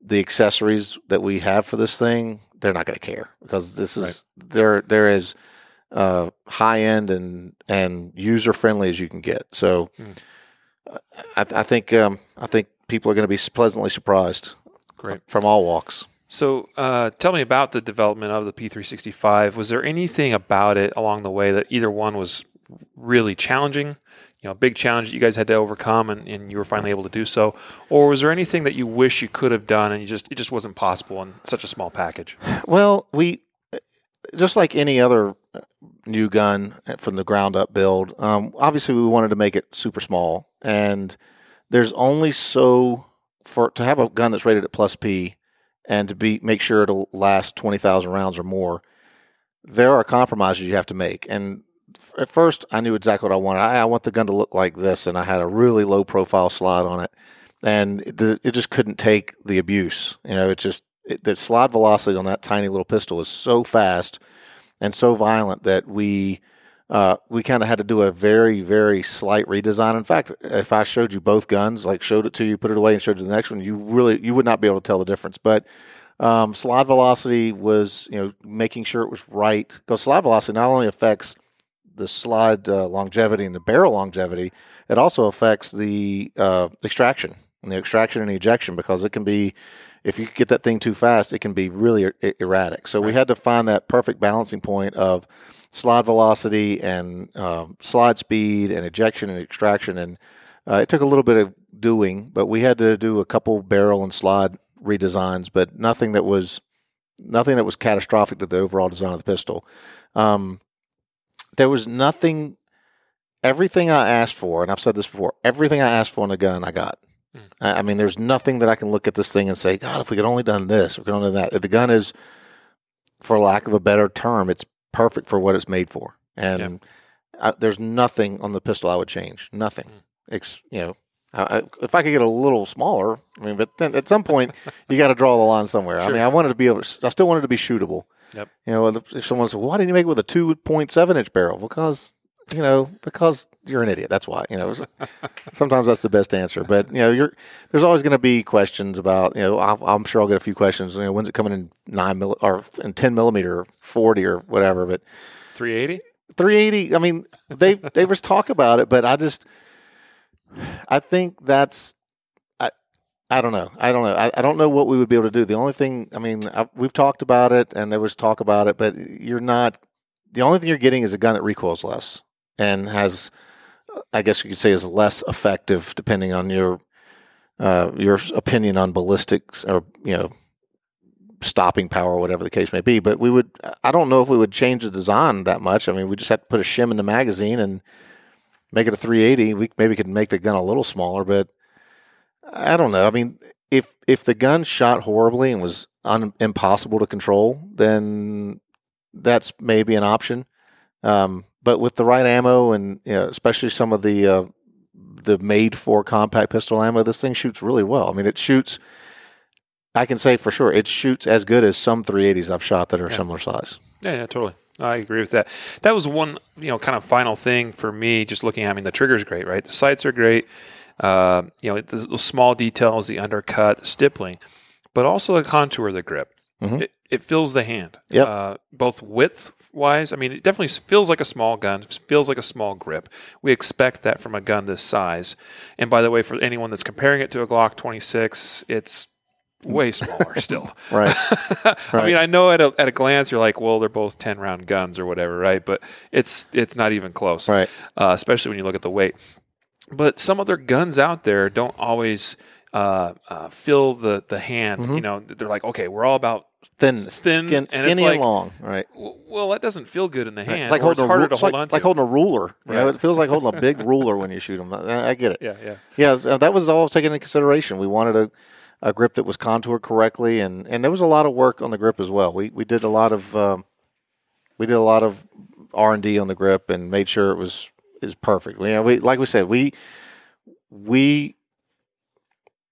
Speaker 3: the accessories that we have for this thing, they're not going to care because this is there. There is uh, high end and and user friendly as you can get. So,
Speaker 1: Mm.
Speaker 3: I, I think um, I think people are going to be pleasantly surprised
Speaker 1: great.
Speaker 3: from all walks.
Speaker 1: So, uh, tell me about the development of the P365. Was there anything about it along the way that either one was really challenging? You know, a big challenge that you guys had to overcome, and, and you were finally able to do so, or was there anything that you wish you could have done and you just it just wasn't possible in such a small package?
Speaker 3: Well, we just like any other uh, new gun from the ground up build. Um, obviously, we wanted to make it super small, and there's only so for to have a gun that's rated at plus P and to be make sure it'll last twenty thousand rounds or more. There are compromises you have to make, and at first I knew exactly what I wanted. I, I want the gun to look like this, and I had a really low profile slide on it, and it, it just couldn't take the abuse. You know, it just it, the slide velocity on that tiny little pistol is so fast and so violent that we uh, we kind of had to do a very very slight redesign. In fact, if I showed you both guns, like showed it to you, put it away, and showed you the next one, you really you would not be able to tell the difference. But um, slide velocity was you know making sure it was right because slide velocity not only affects the slide uh, longevity and the barrel longevity, it also affects the uh, extraction and the extraction and the ejection because it can be if you get that thing too fast, it can be really er- erratic. So we had to find that perfect balancing point of slide velocity and um, slide speed and ejection and extraction. And uh, it took a little bit of doing, but we had to do a couple barrel and slide redesigns, but nothing that was nothing that was catastrophic to the overall design of the pistol. Um, there was nothing. Everything I asked for, and I've said this before, everything I asked for in a gun, I got.
Speaker 1: Mm.
Speaker 3: I I mean, there's nothing that I can look at this thing and say, God, if we could only done this, we could only done that. The gun is, for lack of a better term, it's perfect for what it's made for, and I, there's nothing on the pistol I would change. Nothing.
Speaker 1: Mm.
Speaker 3: It's you know, I, if I could get a little smaller, I mean, but then at some point you got to draw the line somewhere. I mean, I wanted to be able. To, I still wanted to be shootable.
Speaker 1: Yep.
Speaker 3: You know, if if someone said, "Why didn't you make it with a two point seven inch barrel?" Because you know, because you're an idiot. That's why. You know, sometimes that's the best answer. But you know, you're there's always going to be questions about. You know, I'll, I'm sure I'll get a few questions. You know, when's it coming in nine mil or in ten millimeter, or forty or whatever. But
Speaker 1: 380.
Speaker 3: 380. I mean, they they was talk about it, but I just I think that's I I don't know. I don't know. I, I don't know what we would be able to do. The only thing I mean, I, we've talked about it, and there was talk about it, but you're not. The only thing you're getting is a gun that recoils less and has, I guess you could say, is less effective, depending on your uh, your opinion on ballistics or you know stopping power or whatever the case may be. But we would, I don't know if we would change the design that much. I mean, we just have to put a shim in the magazine and make it a 380. We maybe could make the gun a little smaller, but I don't know. I mean, if if the gun shot horribly and was un, impossible to control, then that's maybe an option. Um, but with the right ammo and you know, especially some of the uh, the made for compact pistol ammo, this thing shoots really well. I mean, it shoots. I can say for sure, it shoots as good as some 380s I've shot that are
Speaker 1: Yeah.
Speaker 3: similar size.
Speaker 1: Yeah, yeah, totally. I agree with that. That was one, you know, kind of final thing for me. Just looking, at, I mean, the trigger's great, right? The sights are great. Uh, you know, the, the small details, the undercut, the stippling, but also the contour of the grip.
Speaker 3: Mhm.
Speaker 1: It, it fills the hand.
Speaker 3: Yep.
Speaker 1: Uh, both width wise, I mean, it definitely feels like a small gun. Feels like a small grip. We expect that from a gun this size. And by the way, for anyone that's comparing it to a Glock 26, it's way smaller still.
Speaker 3: Right.
Speaker 1: I mean, I know at a, at a glance you're like, well, they're both ten round guns or whatever, right? But it's it's not even close,
Speaker 3: Right.
Speaker 1: Uh, especially when you look at the weight. But some other guns out there don't always uh, uh, fill the the hand.
Speaker 3: Mm-hmm.
Speaker 1: You know, they're like, okay, we're all about
Speaker 3: Thin,
Speaker 1: thin,
Speaker 3: skin,
Speaker 1: and
Speaker 3: skinny
Speaker 1: like-
Speaker 3: and long. Right.
Speaker 1: well, that doesn't feel good in the hand.
Speaker 3: It's like
Speaker 1: it's
Speaker 3: holding a ru-
Speaker 1: to hold
Speaker 3: like,
Speaker 1: on to.
Speaker 3: like holding a ruler. You know, it feels like holding a big ruler when you shoot them. I, I get it.
Speaker 1: yeah, yeah,
Speaker 3: Yeah, so that was all taken into consideration. We wanted a, a grip that was contoured correctly, and, and there was a lot of work on the grip as well. We we did a lot of um, we did a lot of R and D on the grip and made sure it was is perfect. We, we like we said we we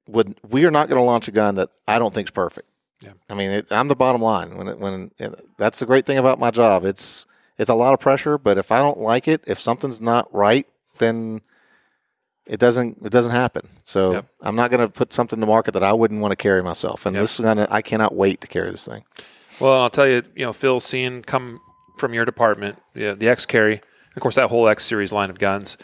Speaker 3: would we are not going to launch a gun that I don't think is perfect.
Speaker 1: Yeah.
Speaker 3: I mean, it, I'm the bottom line when it, when it, that's the great thing about my job. It's it's a lot of pressure, but if I don't like it, if something's not right, then it doesn't it doesn't happen. So
Speaker 1: Yep.
Speaker 3: I'm not going to put something to market that I wouldn't want to carry myself. And
Speaker 1: Yep.
Speaker 3: this gun, I cannot wait to carry this thing.
Speaker 1: Well, I'll tell you, you know, Phil, seeing come from your department, yeah, the X carry, of course, that whole X series line of guns,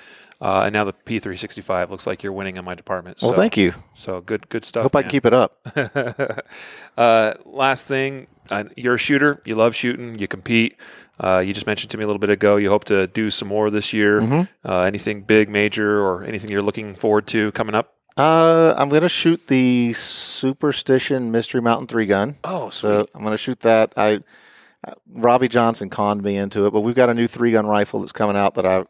Speaker 1: uh, and now the P365 looks like you're winning in my department.
Speaker 3: Well, thank you.
Speaker 1: So good, good stuff.
Speaker 3: Hope I can keep it up.
Speaker 1: uh, last thing, uh, you're a shooter. You love shooting. You compete. Uh, you just mentioned to me a little bit ago. You hope to do some more this year.
Speaker 3: Mm-hmm.
Speaker 1: Uh, anything big, major, or anything you're looking forward to coming up?
Speaker 3: Uh, I'm going to shoot the Superstition Mystery Mountain three gun.
Speaker 1: Oh,
Speaker 3: So I'm going to shoot that. I Robbie Johnson conned me into it, but we've got a new three gun rifle that's coming out that I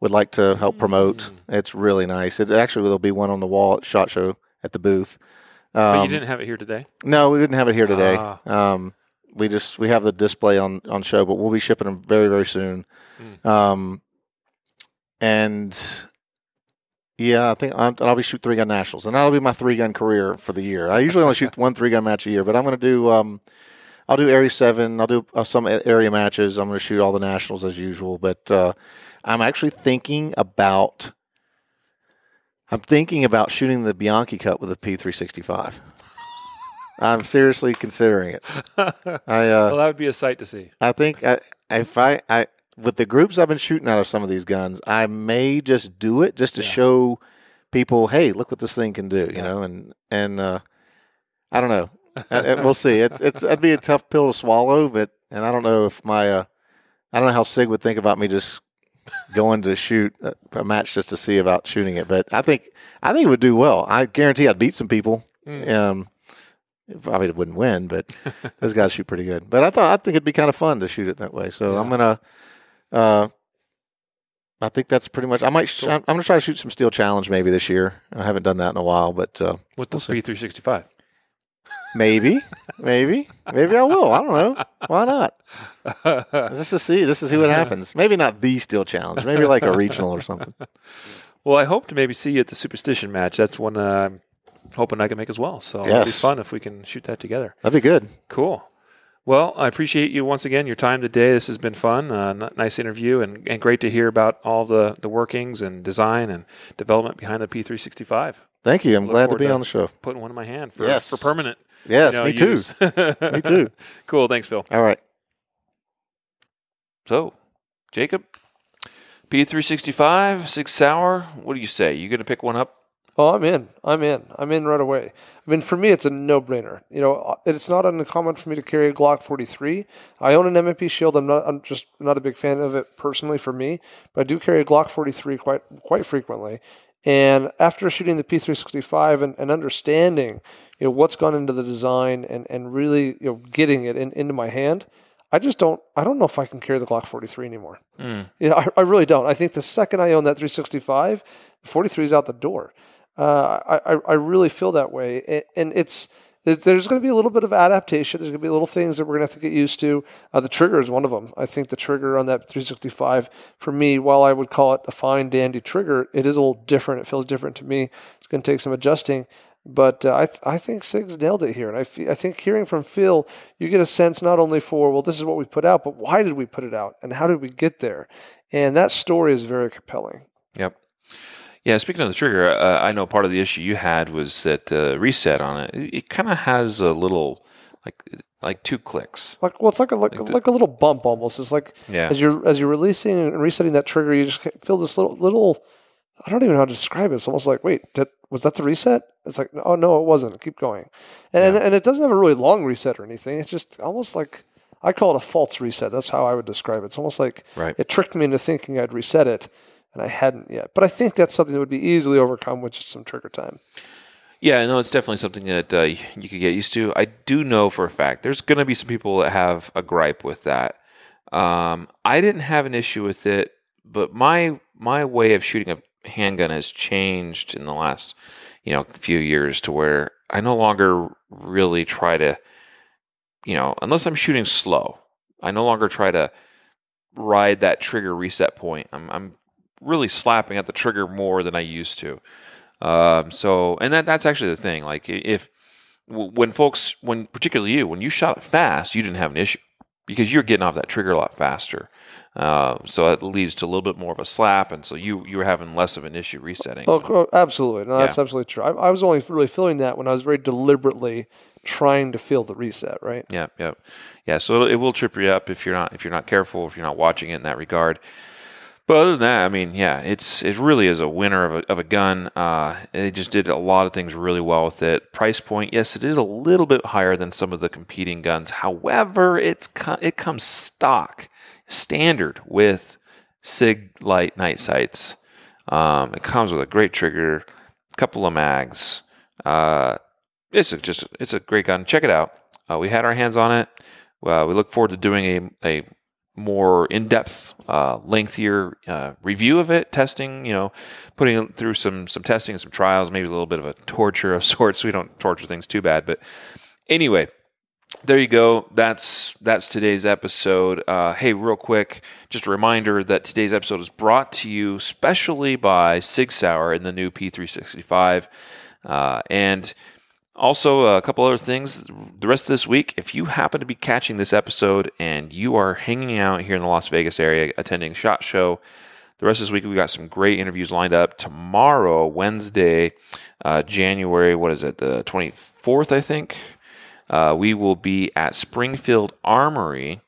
Speaker 3: would like to help promote. It's really nice. It actually there'll be one on the wall at Shot Show at the booth.
Speaker 1: but
Speaker 3: Um,
Speaker 1: you didn't have it here today.
Speaker 3: No, we didn't have it here today.
Speaker 1: Ah.
Speaker 3: Um, we just we have the display on on show, but we'll be shipping them very very soon.
Speaker 1: Mm.
Speaker 3: Um, and yeah, I think I'm, I'll be shoot three gun nationals, and that'll be my three gun career for the year. I usually only shoot one three gun match a year, but I'm going to do um, I'll do area seven. I'll do uh, some area matches. I'm going to shoot all the nationals as usual, but uh, I'm actually thinking about. I'm thinking about shooting the Bianchi Cup with a P365. I'm seriously considering it. I uh,
Speaker 1: well, that would be a sight to see.
Speaker 3: I think I, if I, I with the groups I've been shooting out of some of these guns, I may just do it just to
Speaker 1: Yeah.
Speaker 3: show people, hey, look what this thing can do, you
Speaker 1: Yeah.
Speaker 3: know, and and uh, I don't know, Uh, uh, we'll see. It's it's it'd be a tough pill to swallow, but and I don't know if my uh, I don't know how Sig would think about me just going to shoot a, match just to see about shooting it, but I think I think it would do well. I guarantee I'd beat some people.
Speaker 1: Mm.
Speaker 3: Um, probably wouldn't win, but those guys shoot pretty good. But I thought I think it'd be kind of fun to shoot it that way. So I'm gonna. Uh, I think that's pretty much. I might. Sh-
Speaker 1: Cool.
Speaker 3: I'm gonna try to shoot some steel challenge maybe this year. I haven't done that in a while, but uh,
Speaker 1: With the
Speaker 3: We'll.
Speaker 1: P365.
Speaker 3: Maybe, maybe, maybe I will. I don't know. Why not? Just to see, just to see what happens. Maybe not the steel challenge. Maybe like a regional or something.
Speaker 1: Well, I hope to maybe see you at the Superstition match. That's one uh, I'm hoping I can make as well. So it'll be
Speaker 3: Yes.
Speaker 1: fun if we can shoot that together.
Speaker 3: That'd be good.
Speaker 1: Cool. Well, I appreciate you once again your time today. This has been fun, uh, nice interview, and, and great to hear about all the, the workings and design and development behind the P365.
Speaker 3: Thank you. I'm
Speaker 1: Look
Speaker 3: glad to be
Speaker 1: to-
Speaker 3: on the show.
Speaker 1: Putting one in my hand for
Speaker 3: Yes.
Speaker 1: for permanent.
Speaker 3: Yes,
Speaker 1: you know,
Speaker 3: me too. Me too.
Speaker 1: cool. Thanks, Phil.
Speaker 3: All right.
Speaker 1: So, Jacob, P365, Sig Sauer. What do you say? You going to pick one up?
Speaker 2: Oh, I'm in. I'm in. I'm in right away. I mean, for me, it's a no-brainer. You know, uh, it's not uncommon for me to carry a Glock 43. I own an M&P Shield. I'm not. I'm just not a big fan of it personally for me, but I do carry a Glock 43 quite quite frequently. And after shooting the P365 and, and understanding, you know, what's gone into the design and, and really, you know, getting it in, into my hand, I just don't. I don't know if I can carry the Glock 43 anymore. Yeah, I, I really don't. I think the second I own that 365, 43 is out the door. Uh, I, I I really feel that way, and it's it- there's going to be a little bit of adaptation. There's going to be little things that we're going to have to get used to. Uh, the trigger is one of them. I think the trigger on that 365, for me, while I would call it a fine dandy trigger, it is a little different. It feels different to me. It's going to take some adjusting. But uh, I, th- I think Sig's nailed it here. And I, I think hearing from Phil, you get a sense not only for, well, this is what we put out, but why did we put it out? And how did we get there? And that story is very compelling.
Speaker 1: Yep. Yeah, speaking of the trigger, uh, I know part of the issue you had was that the reset on it, it, it kind of has a little, like, like two clicks.
Speaker 2: Like well, it's like a like,
Speaker 1: Like
Speaker 2: like, a little bump almost. It's like
Speaker 1: Yeah.
Speaker 2: as you're as you're releasing and resetting that trigger, you just feel this little little. I don't even know how to describe it. It's almost like, wait, did, was that the reset? It's like, oh no, it wasn't. Keep going, and and it doesn't have a really long reset or anything. It's just almost like I call it a false reset. That's how I would describe it. It's almost like
Speaker 1: Right.
Speaker 2: it tricked me into thinking I'd reset it, and I hadn't yet. But I think that's something that would be easily overcome with just some trigger time.
Speaker 1: Yeah, no, it's definitely something that uh, you could get used to. I do know for a fact there's going to be some people that have a gripe with that. Um, I didn't have an issue with it, but my my way of shooting a handgun has changed in the last you know few years to where I no longer really try to, you know, unless I'm shooting slow, I no longer try to ride that trigger reset point. I'm I'm really slapping at the trigger more than I used to. Um, so, and that that's actually the thing. Like, if when folks, when particularly you, when you shot it fast, you didn't have an issue because you're getting off that trigger a lot faster. Uh, so it leads to a little bit more of a slap, and so you you were having less of an issue resetting.
Speaker 2: Oh, absolutely. No, that's
Speaker 1: Yeah.
Speaker 2: absolutely true. I, I was only really feeling that when I was very deliberately trying to feel the reset, right?
Speaker 1: Yeah, yeah, yeah. So it will trip you up if you're not if you're not careful, if you're not watching it in that regard. But other than that, I mean, yeah, it's it really is a winner of a, of a gun. Uh, it just did a lot of things really well with it. Price point, yes, it is a little bit higher than some of the competing guns. However, it's it comes stock standard with Sig Light night sights. Um, it comes with a great trigger, a couple of mags. Uh, it's a, just it's a great gun. Check it out. Uh, we had our hands on it. Uh, we look forward to doing a, a more in-depth, uh, lengthier uh, review of it, testing. You know, putting it through some some testing and some trials, maybe a little bit of a torture of sorts. We don't torture things too bad, but anyway, there you go. That's that's today's episode. Uh, hey, real quick, just a reminder that today's episode is brought to you specially by Sig Sauer and the new P365, uh, and also a couple other things. The rest of this week, if you happen to be catching this episode and you are hanging out here in the Las Vegas area attending Shot Show. The rest of this week, we got some great interviews lined up. Tomorrow, Wednesday, uh, January, what is it, the 24th, I think? Uh, we will be at Springfield Armory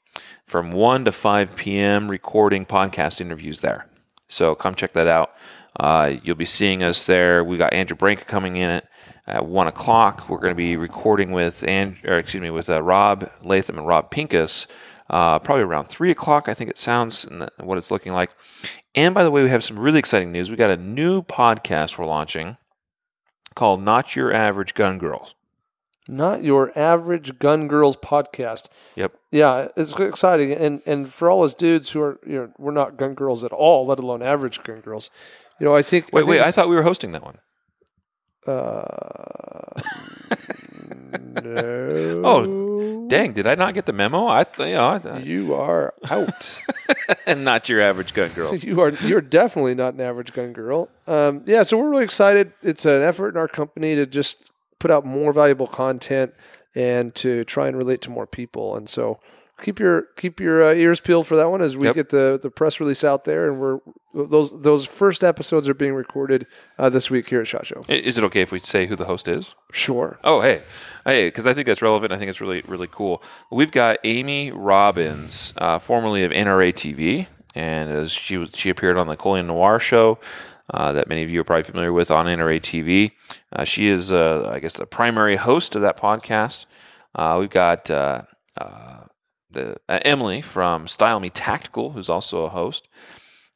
Speaker 1: from 1 to 5 p.m. recording podcast interviews there. So come check that out. Uh, you'll be seeing us there. We got Andrew Branca coming in at, at 1 o'clock. We're going to be recording with, and, or excuse me, with uh, Rob Leatham and Rob Pincus uh, probably around 3 o'clock, I think it sounds, and what it's looking like. And by the way, we have some really exciting news. We got a new podcast we're launching called Not Your Average Gun Girls.
Speaker 2: Not your average gun girls podcast.
Speaker 1: Yep.
Speaker 2: Yeah, it's exciting, and and for all us dudes who are, you know, we're not gun girls at all, let alone average gun girls. You know, I think.
Speaker 1: Wait,
Speaker 2: think
Speaker 1: wait, I thought we were hosting that one.
Speaker 2: Uh, no.
Speaker 1: Oh, Dang, did I not get the memo? I th- you know, I th-
Speaker 2: You are out.
Speaker 1: and not your average gun girl.
Speaker 2: you are you're definitely not an average gun girl. Um, yeah, so we're really excited. It's an effort in our company to just put out more valuable content and to try and relate to more people. And so keep your keep your uh, ears peeled for that one as we
Speaker 1: Yep.
Speaker 2: get the the press release out there. And we're those those first episodes are being recorded uh, this week here at Shot Show.
Speaker 1: Is it okay if we say who the host is?
Speaker 2: Sure.
Speaker 1: Oh, hey, hey, because I think that's relevant. I think it's really, really cool. We've got Amy Robbins, uh, formerly of NRA TV, and as she was, she appeared on the Colion Noir show uh, that many of you are probably familiar with on NRA TV. Uh, she is, uh, I guess, the primary host of that podcast. Uh, we've got uh, uh, the uh, Emily from Style Me Tactical, who's also a host.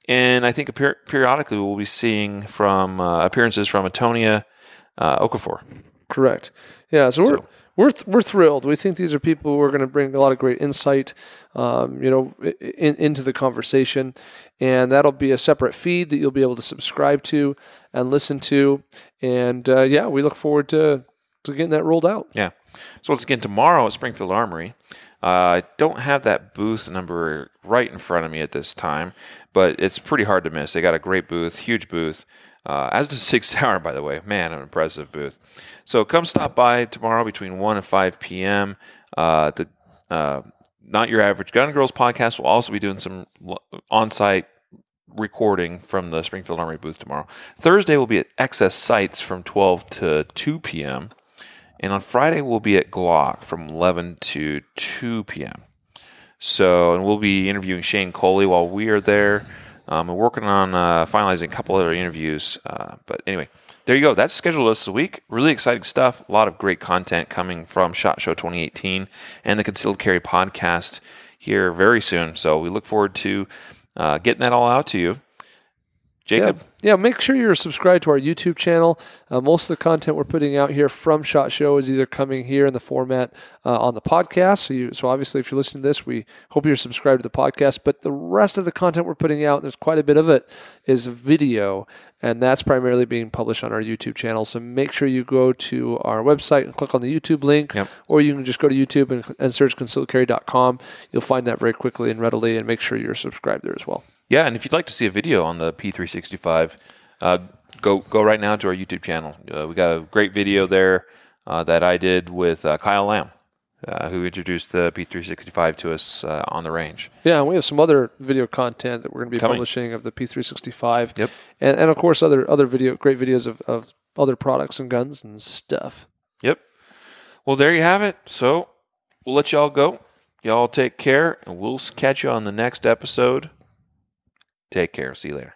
Speaker 1: And I think per- periodically we'll be seeing from uh, appearances from Antonia uh, Okafor.
Speaker 2: Correct. Yeah. So we're
Speaker 1: So-
Speaker 2: we're th- we're thrilled. We think these are people who are going to bring a lot of great insight, um, you know, in, into the conversation, and that'll be a separate feed that you'll be able to subscribe to and listen to. And uh, yeah, we look forward to to getting that rolled out.
Speaker 1: Yeah. So once again, tomorrow at Springfield Armory. Uh, I don't have that booth number right in front of me at this time, but it's pretty hard to miss. They got a great booth, huge booth. Uh, as does Sig Sauer, by the way. Man, an impressive booth. So come stop by tomorrow between 1 and 5 p.m. Uh, the uh, Not Your Average Gun Girls podcast will also be doing some on site recording from the Springfield Armory booth tomorrow. Thursday will be at XS Sights from 12 to 2 p.m. And on Friday, we'll be at Glock from 11 to 2 p.m. So, and we'll be interviewing Shane Coley while we are there. Um, we're working on uh, finalizing a couple other interviews. Uh, but anyway, there you go. That's scheduled this week. Really exciting stuff. A lot of great content coming from SHOT Show 2018 and the Concealed Carry podcast here very soon. So we look forward to uh, getting that all out to you. Jacob.
Speaker 2: Yeah. yeah, make sure you're subscribed to our YouTube channel. Uh, most of the content we're putting out here from Shot Show is either coming here in the format uh, on the podcast. So, you, so obviously, if you're listening to this, we hope you're subscribed to the podcast. But the rest of the content we're putting out, there's quite a bit of it, is video, and that's primarily being published on our YouTube channel. So make sure you go to our website and click on the YouTube link,
Speaker 1: Yep.
Speaker 2: or you can just go to YouTube and, and search concealedcarry.com. You'll find that very quickly and readily, and make sure you're subscribed there as well.
Speaker 1: Yeah, and if you'd like to see a video on the P365, uh, go go right now to our YouTube channel. Uh, we got a great video there uh, that I did with uh, Kyle Lamb, uh, who introduced the P365 to us uh, on the range.
Speaker 2: Yeah, and we have some other video content that we're going to be
Speaker 1: Coming.
Speaker 2: publishing of the P365.
Speaker 1: Yep.
Speaker 2: And, and of course, other other video, great videos of, of other products and guns and stuff.
Speaker 1: Yep. Well, there you have it. So we'll let y'all go. Y'all take care, and we'll catch you on the next episode. Take care. See you later.